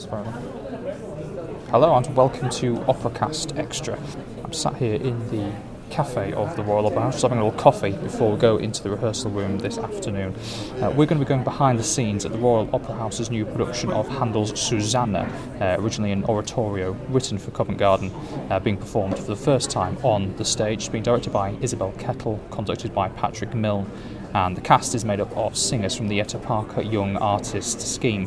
Hello and welcome to Operacast Extra. I'm sat here in the cafe of the Royal Opera House, just having a little coffee before we go into the rehearsal room this afternoon. Uh, we're going to be going behind the scenes at the Royal Opera House's new production of Handel's Susanna, uh, originally an oratorio written for Covent Garden, uh, being performed for the first time on the stage, being directed by Isabel Kettle, conducted by Patrick Milne and the cast is made up of singers from the Jette Parker Young Artist Scheme.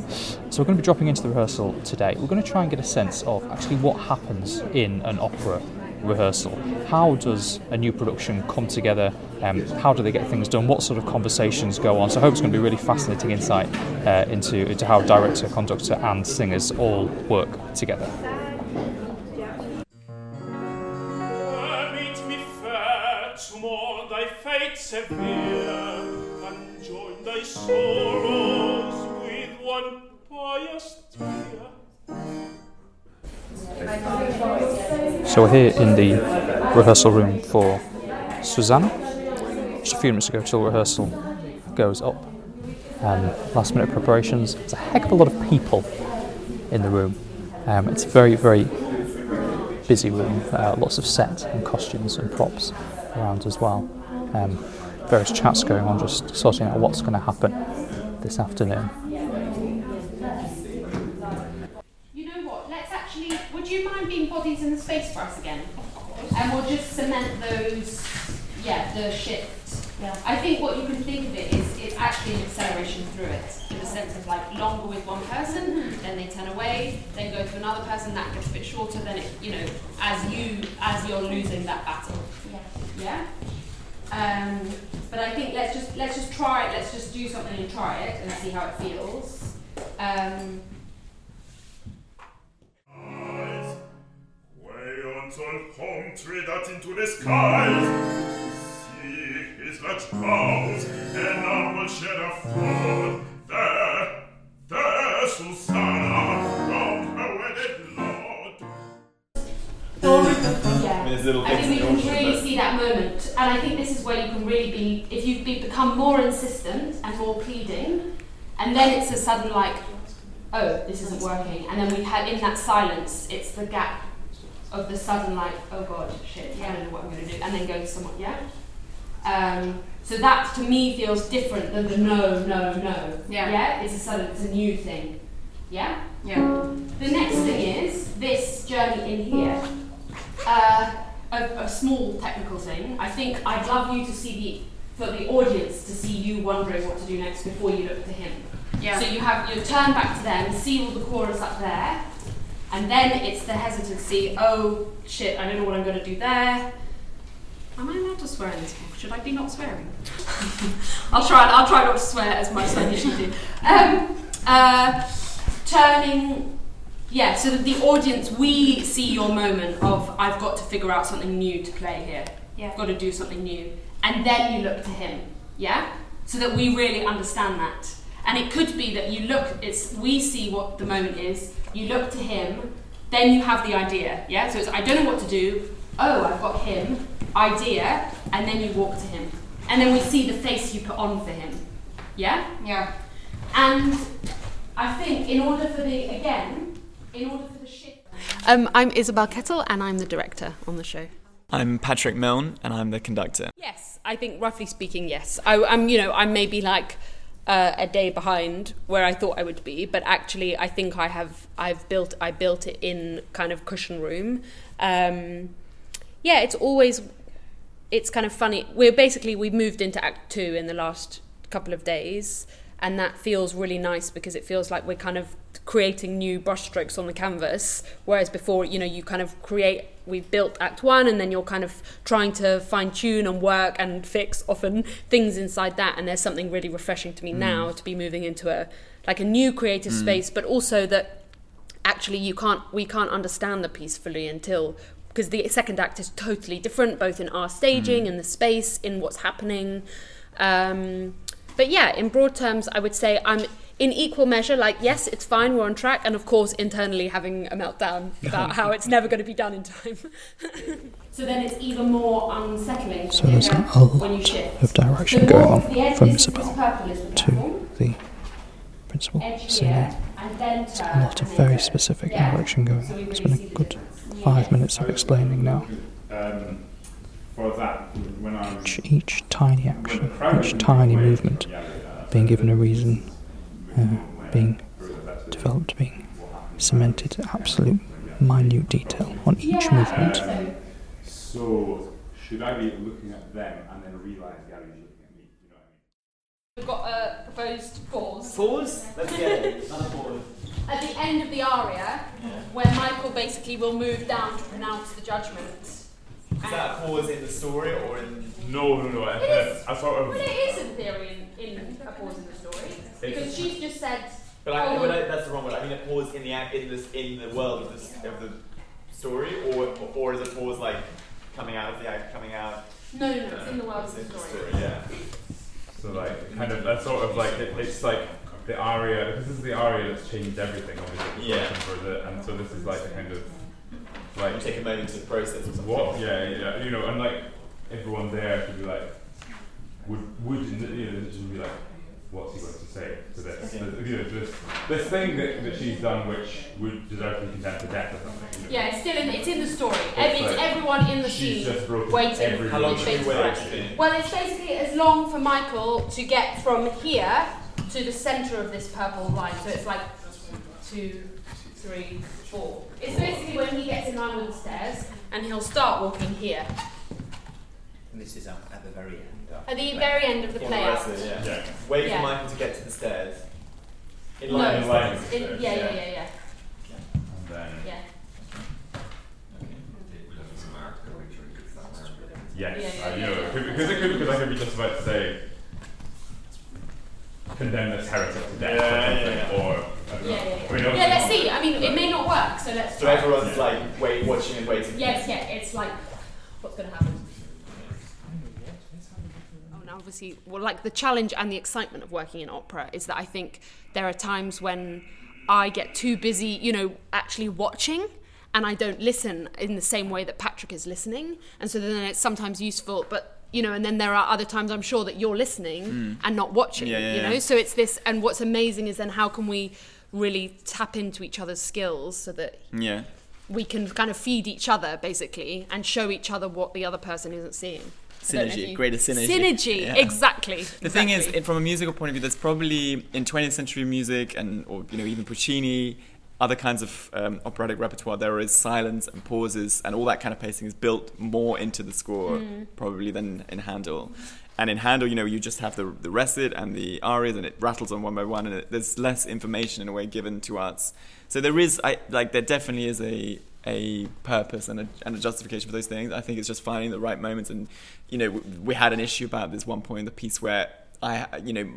So we're going to be dropping into the rehearsal today. We're going to try and get a sense of actually what happens in an opera rehearsal. How does a new production come together? Um, how do they get things done? What sort of conversations go on? So I hope it's going to be really fascinating insight uh, into, into how director, conductor, and singers all work together. So we're here in the rehearsal room for Susanna. Just a few minutes ago till rehearsal goes up. Um, last minute preparations. There's a heck of a lot of people in the room. Um, it's a very, very busy room. Uh, lots of set and costumes and props around as well. Um, various chats going on, just sorting out what's going to happen this afternoon. You know what? Let's actually. Would you mind being bodies in the space for us again? And we'll just cement those. Yeah, the shift. Yeah. I think what you can think of it is it's actually an acceleration through it. In the sense of like longer with one person, then they turn away, then go to another person, that gets a bit shorter, then it, you know, as you as you're losing that battle. Yeah. Yeah. Um, but I think let's just try it. Let's just do something and try it and see how it feels. Um, Eyes, way home tree that into the skies. See his and will shed a. There, there, Susanna, yeah. There's little I think we can ocean, really but- see that moment, and I think this is where you can really be, if you've be, become more insistent and more pleading, and then it's a sudden like, oh, this isn't working, and then we had in that silence, it's the gap of the sudden like, oh god, shit, yeah. I don't know what I'm going to do, and then go to someone, yeah. Um, so that to me feels different than the no, no, no. Yeah. Yeah. It's a sudden, it's a new thing. Yeah. Yeah. The next thing is this journey in here. Uh, a, a small technical thing. I think I'd love you to see the for the audience to see you wondering what to do next before you look to him. Yeah. So you have you turn back to them, see all the chorus up there, and then it's the hesitancy. Oh shit! I don't know what I'm going to do there. Am I allowed to swear in this book? Should I be not swearing? I'll try. I'll try not to swear as much as I usually do. Um, uh, turning. Yeah. So that the audience, we see your moment of I've got to figure out something new to play here. Yeah. I've got to do something new, and then you look to him. Yeah. So that we really understand that. And it could be that you look. It's we see what the moment is. You look to him. Then you have the idea. Yeah. So it's I don't know what to do. Oh, I've got him. Idea, and then you walk to him, and then we see the face you put on for him. Yeah. Yeah. And I think in order for the again, in order for the shift. Um, I'm Isabel Kettle, and I'm the director on the show. I'm Patrick Milne, and I'm the conductor. Yes, I think roughly speaking, yes. I, I'm, you know, I'm maybe like uh, a day behind where I thought I would be, but actually, I think I have. I've built. I built it in kind of cushion room. Um, yeah, it's always. It's kind of funny. We're basically we've moved into Act Two in the last couple of days, and that feels really nice because it feels like we're kind of creating new brushstrokes on the canvas whereas before you know you kind of create we've built act one and then you're kind of trying to fine tune and work and fix often things inside that and there's something really refreshing to me mm. now to be moving into a like a new creative mm. space but also that actually you can't we can't understand the piece fully until because the second act is totally different both in our staging mm. and the space in what's happening. Um, but yeah in broad terms i would say i'm in equal measure like yes it's fine we're on track and of course internally having a meltdown about how it's never going to be done in time So then it's even more unsettling So there's a lot when you shift. of direction The going on from this- this Isabel the to the principal edge singer here, and then. A lot of very go. specific Yeah. direction going. So we It's really been a good five Yeah. minutes of explaining now. Um, for that, when Each, each tiny action, each tiny movement from the alley, uh, being given a reason, uh, being through the rest of the- developed, being cemented to absolute minute detail on each Yeah, movement. so- So, should I be looking at them and then realise Gary's looking at me? You know what I mean? We've got a proposed pause. Pause? Let's get it. Pause. At the end of the aria, where Michael basically will move down to pronounce the judgment. Is that a pause in the story or in. No, no, no. I, It is. I sort Well, of. it is in theory in, in a pause in the story. Because she's just said, But I, Oh, but. I, that's the wrong word. I mean a pause in the act, in this in the world of, this, of the story, or or is it pause like coming out of the act, coming out? no, no, no, it's in the world It's of the the story. story. Yeah. So, like, kind of, that sort of like, it, it's like the aria, because this is the aria that's changed everything, obviously. Yeah. For the, and so this is like a kind of. like You Like, take a moment to process or something. what? Yeah, yeah. You know, and like, everyone there could be like, would, would, you know, should be like, what's he going to say to this? Yeah. You know, this, this thing that, that she's done which would deserve to be condemned to death or something. You know? Yeah, it's still in, it's in the story. It's It's, it's like everyone in the She's scene just broken waiting. How long It's should wait? Well, it's basically as long for Michael to get from here to the centre of this purple line. So it's like two, three, four. It's basically when he gets in line with the stairs and he'll start walking here. And this is at, at the very end. At the very end of the play out. yeah. Yeah. Wait Yeah. for Michael to get to the stairs. In No, line In with line. stairs. In, yeah, yeah, yeah, yeah, And then, yeah. yes, Yeah, yeah, you yeah, know, yeah. because it could, because I could be just about to say, condemn this heretic to death Yeah, or something, yeah, yeah. or, I don't know. Yeah, yeah, I mean, yeah. obviously let's not. see. I mean, it may not work, so let's So try. everyone's Yeah. like wait, watching and waiting. Yes, yeah, it's like, what's going to happen? Obviously, well, like the challenge and the excitement of working in opera is that I think there are times when I get too busy, you know, actually watching. And I don't listen in the same way that Patrick is listening, and so then it's sometimes useful. But you know, and then there are other times I'm sure that you're listening and not watching. Mm. Yeah, yeah, you know, yeah. so it's this. And what's amazing is then how can we really tap into each other's skills so that Yeah. we can kind of feed each other basically and show each other what the other person isn't seeing. I don't know if Synergy, greater synergy. Synergy, Yeah. exactly. The thing is, from a musical point of view, there's probably in 20th century music and or you know even Puccini, other kinds of um, operatic repertoire, there is silence and pauses, and all that kind of pacing is built more into the score Mm. probably than in Handel. And in Handel, you know, you just have the the recit and the arias, and it rattles on one by one, and it, there's less information in a way given to us. So there is, I like, there definitely is a a purpose and a, and a justification for those things. I think it's just finding the right moments. And you know, w- we had an issue about this one point in the piece where I, you know,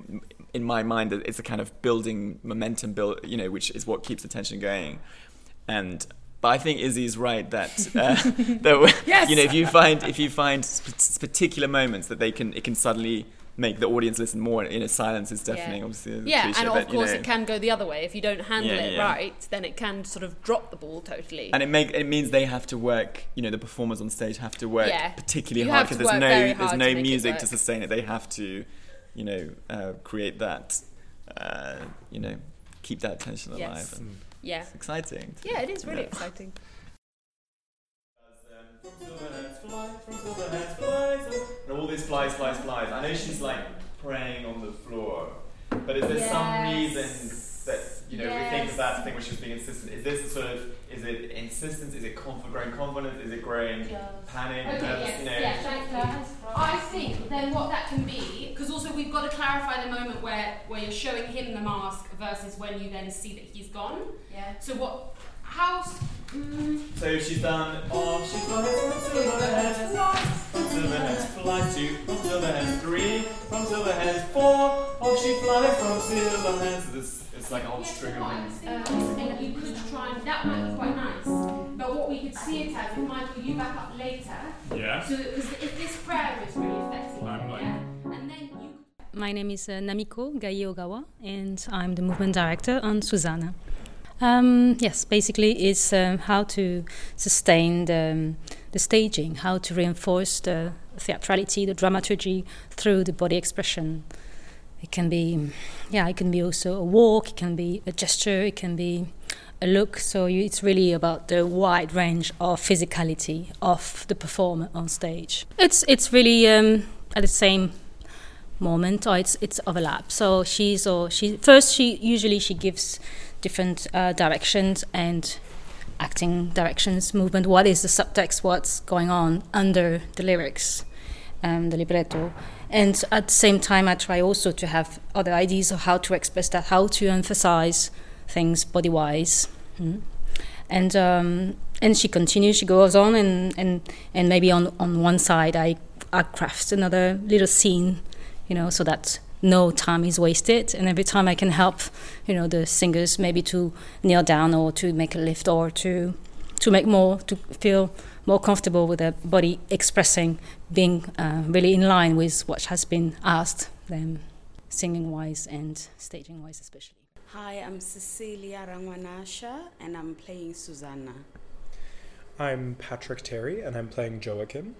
in my mind, it's a kind of building momentum, build, you know, which is what keeps the tension going. And but I think Izzy's right that uh, that Yes! you know if you find if you find sp- particular moments that they can it can suddenly make the audience listen more. in a silence is definitely Yeah. obviously yeah, and of you course know, it can go the other way. If you don't handle Yeah, it yeah. right, then it can sort of drop the ball totally. and it make it means they have to work. You know, the performers on stage have to work particularly You hard because there's no there's no to music to sustain it. They have to, you know, uh, create that. Uh, you know, keep that tension alive. Yes. And yeah. it's exciting. Yeah, it is really Yeah. exciting. And all these flies, flies, flies. I know she's like praying on the floor, but is there some Yes. reason that you know we think Yes. of that thing where she's being insistent? Is this a sort of is it insistence? Is it conf- growing confidence? Is it growing panic? Okay, nervous, yes, you know? yes. I think then what that can be, because also we've got to clarify the moment where, where you're showing him the mask versus when you then see that he's gone. Yeah. So what, how, s- mm, So she's done. Oh, she flies from Silverhead. From Silverhead flies two. From Silverhead three. From Silverhead four. Oh, she flies from Silverhead. So this it's like a whole Yes, string of things. thinking, I you could try and, that might be quite nice. But what we could see it as, if Michael, you back up later, Yeah. so because if this prayer is really affecting I'm like- yeah, and then you My name is uh, Namiko Gaye Ogawa, and I'm the movement director on Susanna. Um, yes, basically, it's um, how to sustain the, um, the staging, how to reinforce the theatrality, the dramaturgy through the body expression. it can be, yeah, it can be also a walk, it can be a gesture, it can be a look. So you, it's really about the wide range of physicality of the performer on stage. It's it's really um, at the same moment or it's it's overlap. So she's or she first she usually she gives different uh, directions and acting directions, movement. What is the subtext? What's going on under the lyrics, um, the libretto? And at the same time, I try also to have other ideas of how to express that, how to emphasize things body wise. Mm. And um, and she continues, she goes on, and, and, and maybe on, on one side, I, I craft another little scene, you know, so that no time is wasted. And every time I can help, you know, the singers maybe to kneel down or to make a lift or to to make more to feel more comfortable with their body expressing, being uh, really in line with what has been asked them, singing wise and staging wise, especially. Hi, I'm Cecilia Rangwanasha and I'm playing Susanna. I'm Patrick Terry and I'm playing Joachim.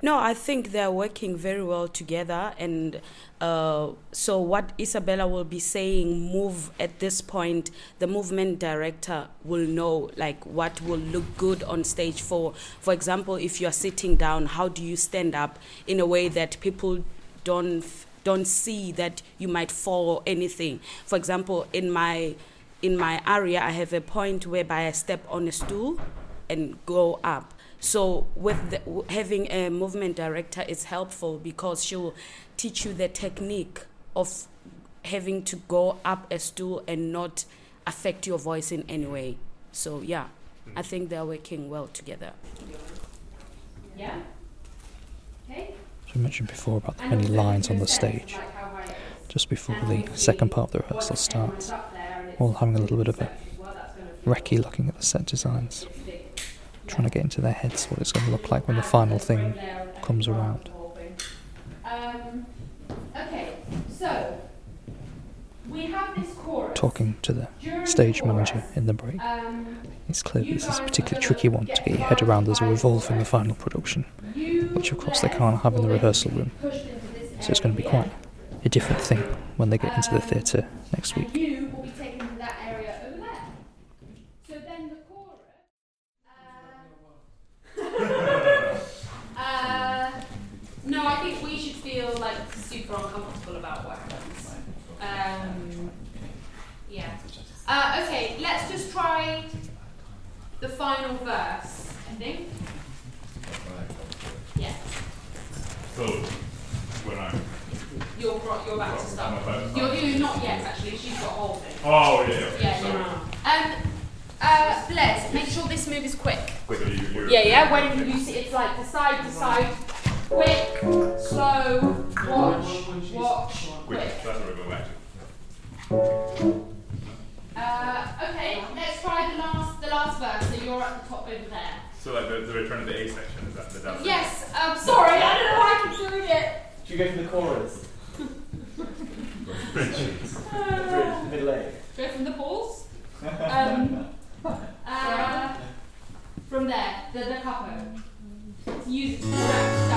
No, I think they're working very well together. And uh, so, what Isabella will be saying, move at this point, the movement director will know like what will look good on stage. For for example, if you're sitting down, how do you stand up in a way that people don't don't see that you might fall or anything? For example, in my in my area, I have a point whereby I step on a stool and go up so with the, having a movement director is helpful because she will teach you the technique of having to go up a stool and not affect your voice in any way. So yeah, I think they're working well together. Yeah. Okay. As we mentioned before about the many lines on the stage, just before the second part of the rehearsal starts, all having a little bit of a recce looking at the set designs trying to get into their heads what it's going to look like when the final thing comes around. Um, okay, so we have this chorus. Talking to the stage manager in the break, Um, it's clear this is a particularly tricky one to get your head around as a revolve in the final production, which of course they can't have in the rehearsal room. So it's going to be quite a different thing when they get into the theatre next week. you will be taken to that area over there. So then the chorus. Uh, uh, no, I think we should feel like super uncomfortable about what happens. Um, yeah. Uh, okay, let's just try the final verse. I think. Yeah. So, when I. You're bro- you're about to start. I'm about to You're, you're not yet actually. She's got a whole thing. Oh, yeah, yeah. Yeah, Sorry. no, no, no. Um, uh, Blaise, make sure this move is quick. Quick, you, you're, Yeah, yeah. When you see, it's like the side to side, quick, slow, watch, watch, Quick, quick. that's what we're going back to. Okay, let's try the last, the last verse. So you're at the top over there. So, like, the, the return of the A section, is that the dance? Yes. Um, sorry, I don't know why I keep doing it. Should you go from the chorus? Uh, Middle A. Go from the balls. Um, uh, from there, the, the capo. To use its correct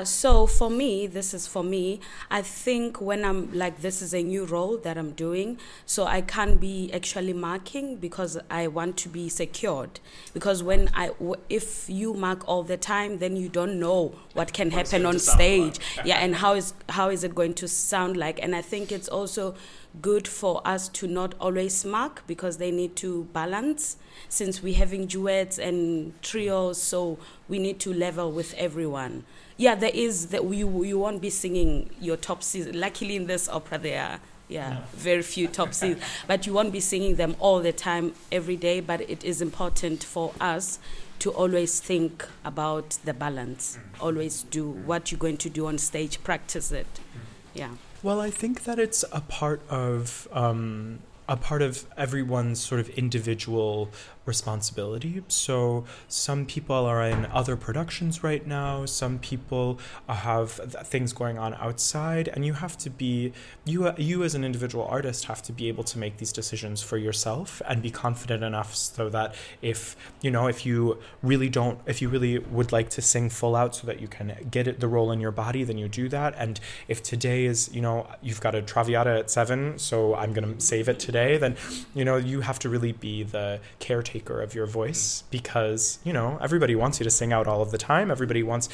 Yeah, so for me, this is for me. I think when I'm like, this is a new role that I'm doing, so I can't be actually marking because I want to be secured. Because when I, w- if you mark all the time, then you don't know what can happen on stage. yeah, and how is how is it going to sound like? And I think it's also good for us to not always mark because they need to balance since we're having duets and trios so we need to level with everyone yeah there is that you you won't be singing your top Cs luckily in this opera there are yeah very few top Cs but you won't be singing them all the time every day but it is important for us to always think about the balance. Mm. Always do mm. what you're going to do on stage, practice it. Mm. Yeah. Well, I think that it's a part of um, a part of everyone's sort of individual responsibility. So some people are in other productions right now. Some people have things going on outside, and you have to be you you as an individual artist have to be able to make these decisions for yourself and be confident enough so that if you know if you really don't if you really would like to sing full out so that you can get it the role in your body, then you do that. And if today is you know you've got a Traviata at seven, so I'm gonna save it today, then you know you have to really be the caretaker caretaker of your voice because you know everybody wants you to sing out all of the time. Everybody wants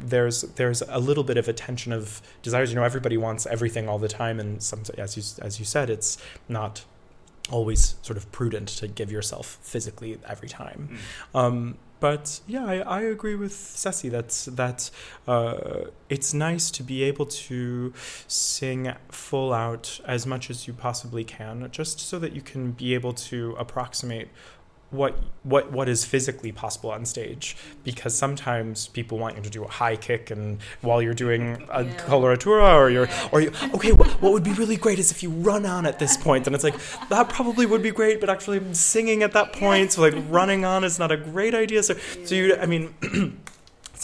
there's there's a little bit of attention of desires. You know everybody wants everything all the time. And some as you as you said it's not always sort of prudent to give yourself physically every time. Mm. um, but yeah, I, I agree with Ceci that that uh, it's nice to be able to sing full out as much as you possibly can, just so that you can be able to approximate what what what is physically possible on stage. Because sometimes people want you to do a high kick and while you're doing a yeah. coloratura or you're or you okay what, what would be really great is if you run on at this point. And it's like that probably would be great but actually singing at that point. So like running on is not a great idea. So so you I mean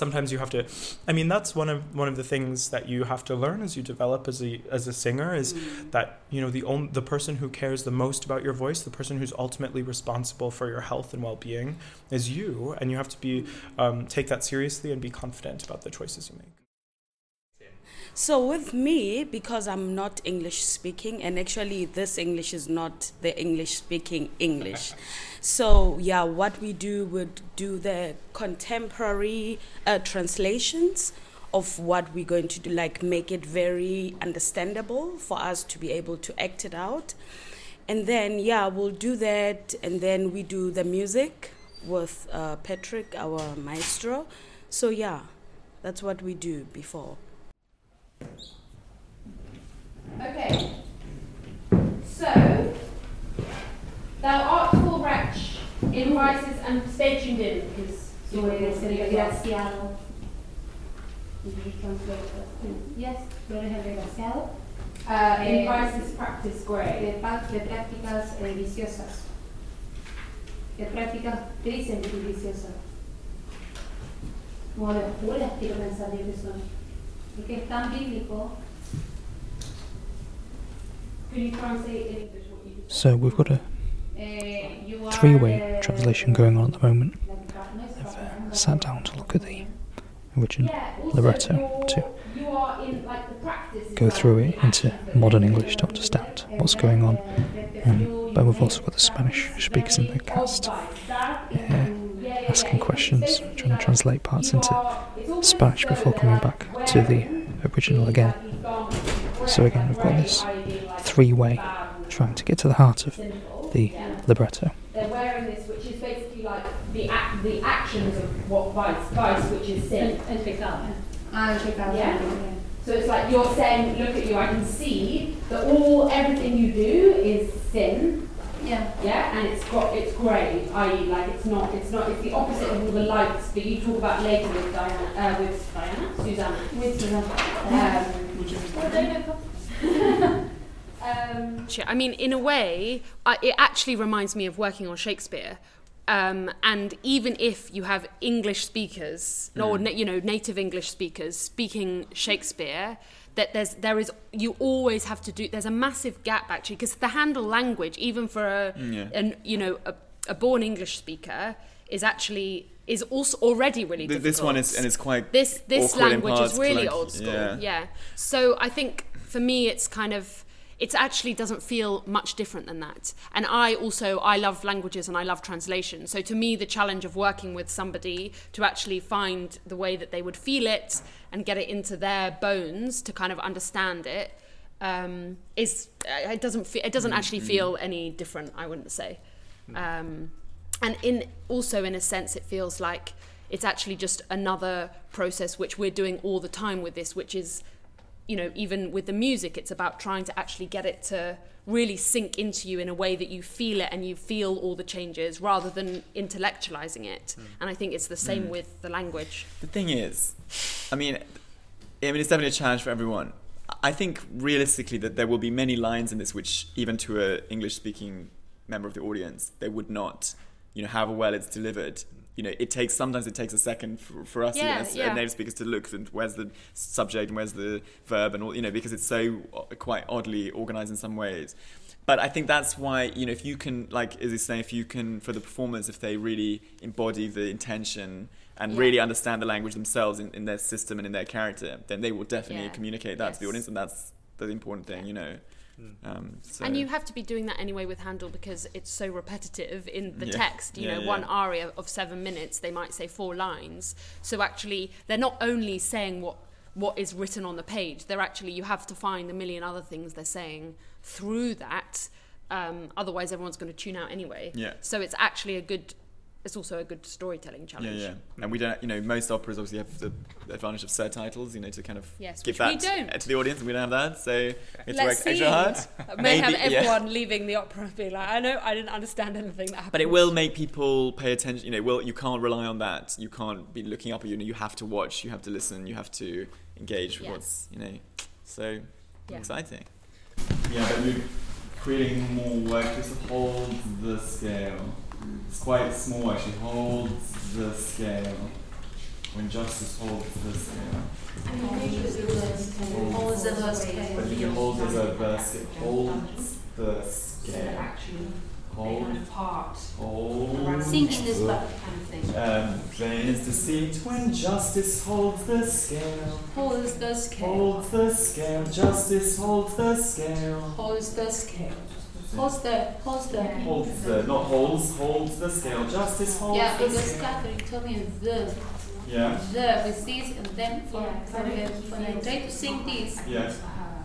sometimes you have to i mean that's one of one of the things that you have to learn as you develop as a as a singer is mm. that you know the only the person who cares the most about your voice the person who's ultimately responsible for your health and well-being is you and you have to be um, take that seriously and be confident about the choices you make so with me, because I'm not English speaking, and actually this English is not the English speaking English. so yeah, what we do would do the contemporary uh, translations of what we're going to do, like make it very understandable for us to be able to act it out. And then yeah, we'll do that, and then we do the music with uh, Patrick, our maestro. So yeah, that's what we do before. Okay. So, thou art full wretch in rises and stay tuned in because you are desgraciado. Yes. Tú eres el desgraciado. Uh, in vices practice grey. De, de prácticas eh, viciosas. De prácticas tristes y viciosas. Como de oscuras, quiero pensar yo que son. Porque es tan bíblico So we've got a three way translation going on at the moment. I've uh, sat down to look at the original libretto to go through it into modern English to understand what's going on. Um, but we've also got the Spanish speakers in the cast. uh, asking questions, trying to translate parts into Spanish before coming back to the original again. So again, we've got this three-way trying to get to the heart of the libretto. They're wearing this, which is basically like the act, the actions of what vice, vice, which is sin. El pecado. Ah, el pecado. Yeah. So it's like you're saying, look at you. I can see that all everything you do is sin. Yeah. Yeah, and it's got it's grey, i.e., like it's not it's not it's the opposite of all the lights that you talk about later with Diana uh, with Diana Susanna with Susanna. Um, um, I mean, in a way, I, it actually reminds me of working on Shakespeare. Um, and even if you have English speakers, mm. or na- you know native English speakers speaking Shakespeare, that there's there is you always have to do. There's a massive gap actually because the Handel language, even for a, mm, yeah. an, you know a, a born English speaker, is actually is also already really difficult. This one is and it's quite this this language is really old school. Yeah. yeah. So I think for me, it's kind of it actually doesn't feel much different than that. And I also I love languages and I love translation. So to me the challenge of working with somebody to actually find the way that they would feel it and get it into their bones to kind of understand it um, is uh, it doesn't fe- it doesn't actually feel any different, I wouldn't say. Um, and in also in a sense it feels like it's actually just another process which we're doing all the time with this which is you know, even with the music, it's about trying to actually get it to really sink into you in a way that you feel it and you feel all the changes rather than intellectualizing it. And I think it's the same Mm. with the language. The thing is, I mean, I mean, it's definitely a challenge for everyone. I think realistically that there will be many lines in this which, even to a English-speaking member of the audience, they would not, you know, however well it's delivered. You know, it takes sometimes it takes a second for, for us, Yeah, as yeah. native speakers, to look and where's the subject and where's the verb and all, you know, because it's so uh, quite oddly organized in some ways. But I think that's why, you know, if you can, like Izzy saying, if you can, for the performers, if they really embody the intention and Yeah. really understand the language themselves in, in their system and in their character, then they will definitely Yeah. communicate that to the audience, and that's the important thing, you know. Um, so. And you have to be doing that anyway with Handel because it's so repetitive in the Yeah. text. You Yeah, know, yeah. one aria of seven minutes, they might say four lines. So actually, they're not only saying what what is written on the page. They're actually you have to find a million other things they're saying through that. Um, otherwise, everyone's going to tune out anyway. Yeah. So it's actually a good. It's also a good storytelling yeah, challenge. yeah, and we don't. You know, most operas obviously have the advantage of subtitles. You know, to kind of Yes, give that to the audience, and we don't have that. So we have to work Let's see. extra hard. May have Maybe- yeah. everyone leaving the opera being like, I know I didn't understand anything that happened. But it will make people pay attention. You know, well, you can't rely on that. You can't be looking up. You know, you have to watch. You have to listen. You have to engage with Yeah. what's you know. So Yeah. exciting. Yeah, but you're creating more work. to hold the scale. It's quite small actually. Holds the scale. When justice holds the scale. Holds the verse scale. But you can hold as a verse. Holds the scale. Hold. part. Hold. Singing this part kind of thing. Um, plain is deceit when justice holds the scale. Holds the scale. Holds the scale. Justice holds the scale. Holds the scale. Holds the, holds the. Holds the, not holds, holds the scale. Justice holds Yeah, the because scale. Catherine told me the, Yeah, the with this, and then for, for the, when I try to sing this, yeah.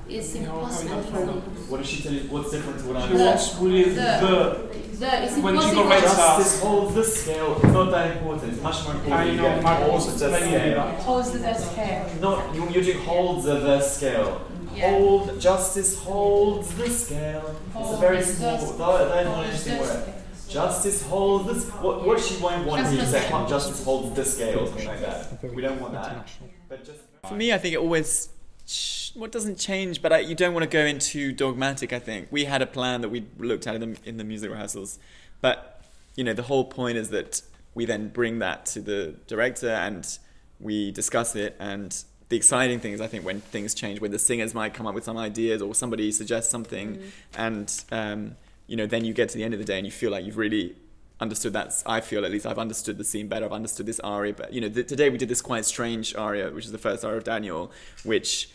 it's impossible for me. What did she tell you? What's different to what I'm The- wants William the- the. The, it's When she impossible. got ready Justice holds the scale. It's not that important. It's much more important. I you know, get Mark holds was the explaining scale. Holds the scale. Not you, you're doing holds the, the scale. Yeah. Hold justice holds the scale. it's a very small. scale. That, that's not an Holds interesting word. Justice holds this. What, what she won't want That's is you to not say, fair. "Oh, justice holds the scale, or something like that. We don't want that. But just for me, I think it always. What doesn't change, but I, you don't want to go into dogmatic. I think we had a plan that we looked at in the, in the music rehearsals, but you know the whole point is that we then bring that to the director and we discuss it. And the exciting thing is, I think, when things change, when the singers might come up with some ideas or somebody suggests something, and um, you know, then you get to the end of the day and you feel like you've really understood that. I feel at least I've understood the scene better. I've understood this aria, but you know, th- today we did this quite strange aria, which is the first aria of Daniel, which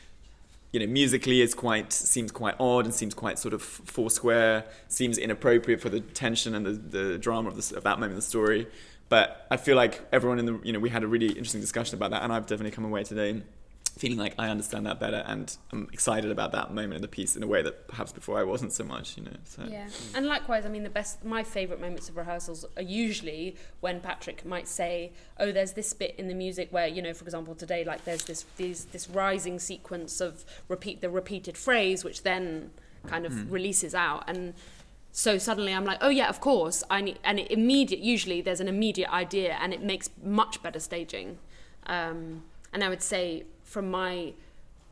you know, musically is quite seems quite odd and seems quite sort of four square, seems inappropriate for the tension and the, the drama of, this, of that moment of the story. But I feel like everyone in the you know we had a really interesting discussion about that, and I've definitely come away today feeling like I understand that better, and I'm excited about that moment in the piece in a way that perhaps before I wasn't so much. You know, so Yeah, and likewise, I mean, the best, my favourite moments of rehearsals are usually when Patrick might say, "Oh, there's this bit in the music where, you know, for example, today, like there's this these, this rising sequence of repeat the repeated phrase, which then kind of releases out, and so suddenly I'm like, oh yeah, of course, I need, and it immediate. Usually, there's an immediate idea, and it makes much better staging. Um, and I would say, from my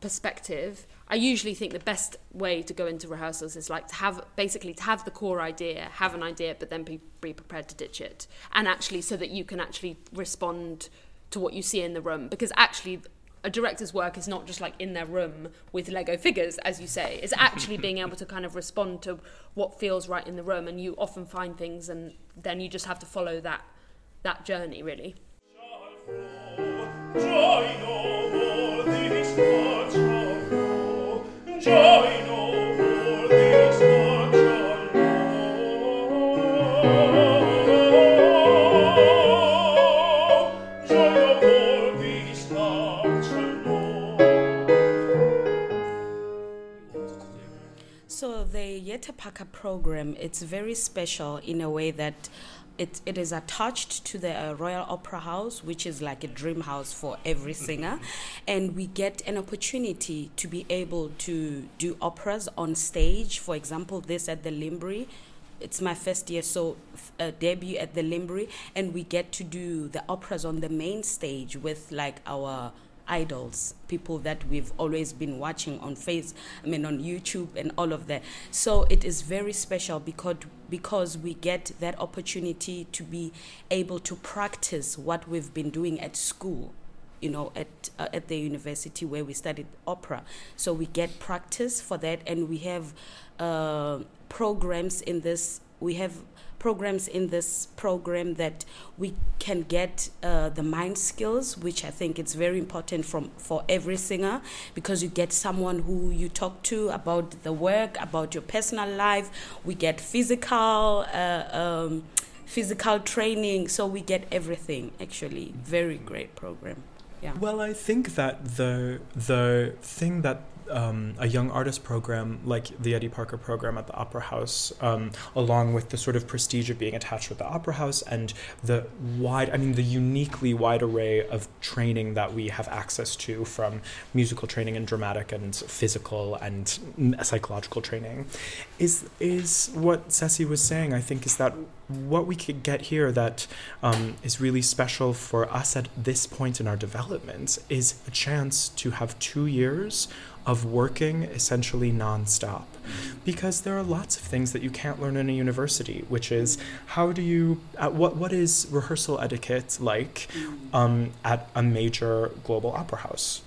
perspective, I usually think the best way to go into rehearsals is like to have basically to have the core idea, have an idea, but then be, be prepared to ditch it, and actually so that you can actually respond to what you see in the room. Because actually, a director's work is not just like in their room with Lego figures, as you say. It's actually being able to kind of respond to what feels right in the room, and you often find things, and then you just have to follow that that journey, really. So the Jette Parker program, it's very special in a way that it, it is attached to the uh, Royal Opera House, which is like a dream house for every singer. And we get an opportunity to be able to do operas on stage. For example, this at the Linbury. It's my first year, so uh, debut at the Linbury, and we get to do the operas on the main stage with like our idols, people that we've always been watching on face, I mean on YouTube and all of that. So it is very special because because we get that opportunity to be able to practice what we've been doing at school. You know, at uh, at the university where we studied opera, so we get practice for that, and we have uh, programs in this. We have programs in this program that we can get uh, the mind skills, which I think it's very important from for every singer because you get someone who you talk to about the work, about your personal life. We get physical. Uh, um, physical training so we get everything actually very great program yeah Well, I think that the the thing that um, a young artist program like the Jette Parker program at the Opera House, um, along with the sort of prestige of being attached with the Opera House and the wide, I mean, the uniquely wide array of training that we have access to from musical training and dramatic and physical and psychological training, is is what Ceci was saying. I think is that what we could get here that um, is really special for us at this point in our development is a chance to have two years of working essentially nonstop. Because there are lots of things that you can't learn in a university, which is how do you, uh, what, what is rehearsal etiquette like um, at a major global opera house?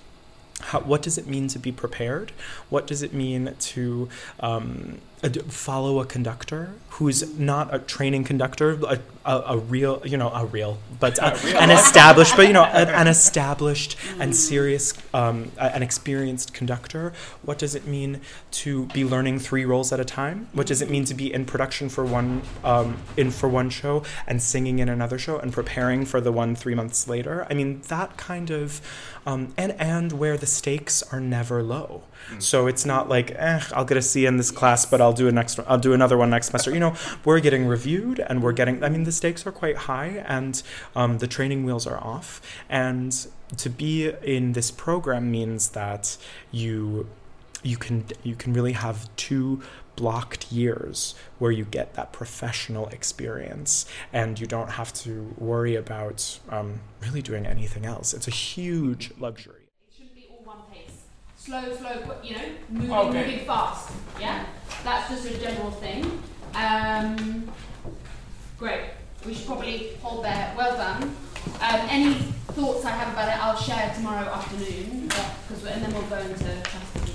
How, what does it mean to be prepared? What does it mean to um, follow a conductor who's not a training conductor, a, a, a real, you know, a real, but a, an established, but you know, an, an established and serious, um, a- an experienced conductor? What does it mean to be learning three roles at a time? What does it mean to be in production for one, um, in for one show and singing in another show and preparing for the one three months later? I mean, that kind of, um, and and where the stakes are never low. So it's not like, eh, I'll get a C in this class, but I'll do a next, I'll do another one next semester. You know, we're getting reviewed, and we're getting. I mean, the stakes are quite high, and um, the training wheels are off. And to be in this program means that you, you can you can really have two blocked years where you get that professional experience and you don't have to worry about um, really doing anything else. It's a huge luxury. It shouldn't be all one pace. Slow, slow, quick, you know, moving, Okay. moving fast. Yeah? That's just a general thing. Um, great. We should probably hold there. Well done. Um, any thoughts I have about it, I'll share tomorrow afternoon. Because and then we'll go into custody.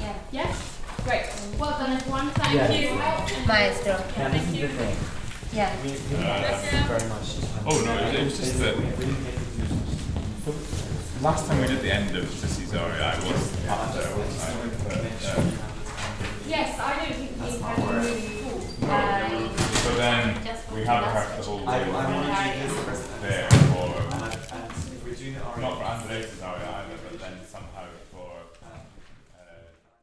Yeah. Yeah? Great. Well done, everyone. Thank Yeah. you. Maestro. Yeah, this is the thing. Yeah. We, we very much. Oh, no, it- it was just that- Last time we did the end of Ceci's aria, I was up there, wasn't I? But, um, Yes, I don't think we had a really cool. Uh, but then we have had the whole I, I want to do this there for, and, I- and if we're doing it already. not for Andres' aria either, but then somehow for, uh,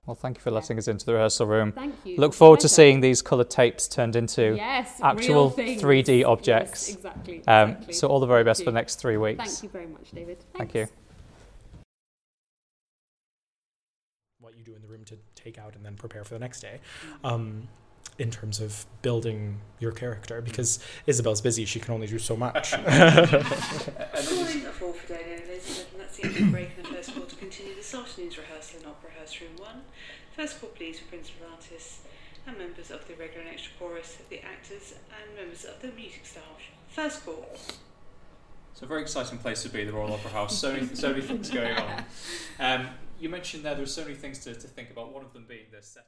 Well, thank you for letting us into the rehearsal room. Thank you. Look forward to pleasure. seeing these coloured tapes turned into yes, actual things. 3D Yes, objects. exactly. Um, exactly. so all the very best for the you. next three weeks. Thank you very much, David. Thank you. what you do in the room to take out and then prepare for the next day um, in terms of building your character because Isabel's busy she can only do so much Good morning, at four for Daniel and Elizabeth, and that's the end of the break in the first call to continue this afternoon's rehearsal in Opera House Room 1. First call, please, for principal artists and members of the regular and extra chorus, the actors, and members of the music staff. First call. It's a very exciting place to be, the Royal Opera House. So many, so many things going on. Um, you mentioned there there were so many things to, to think about. One of them being the set.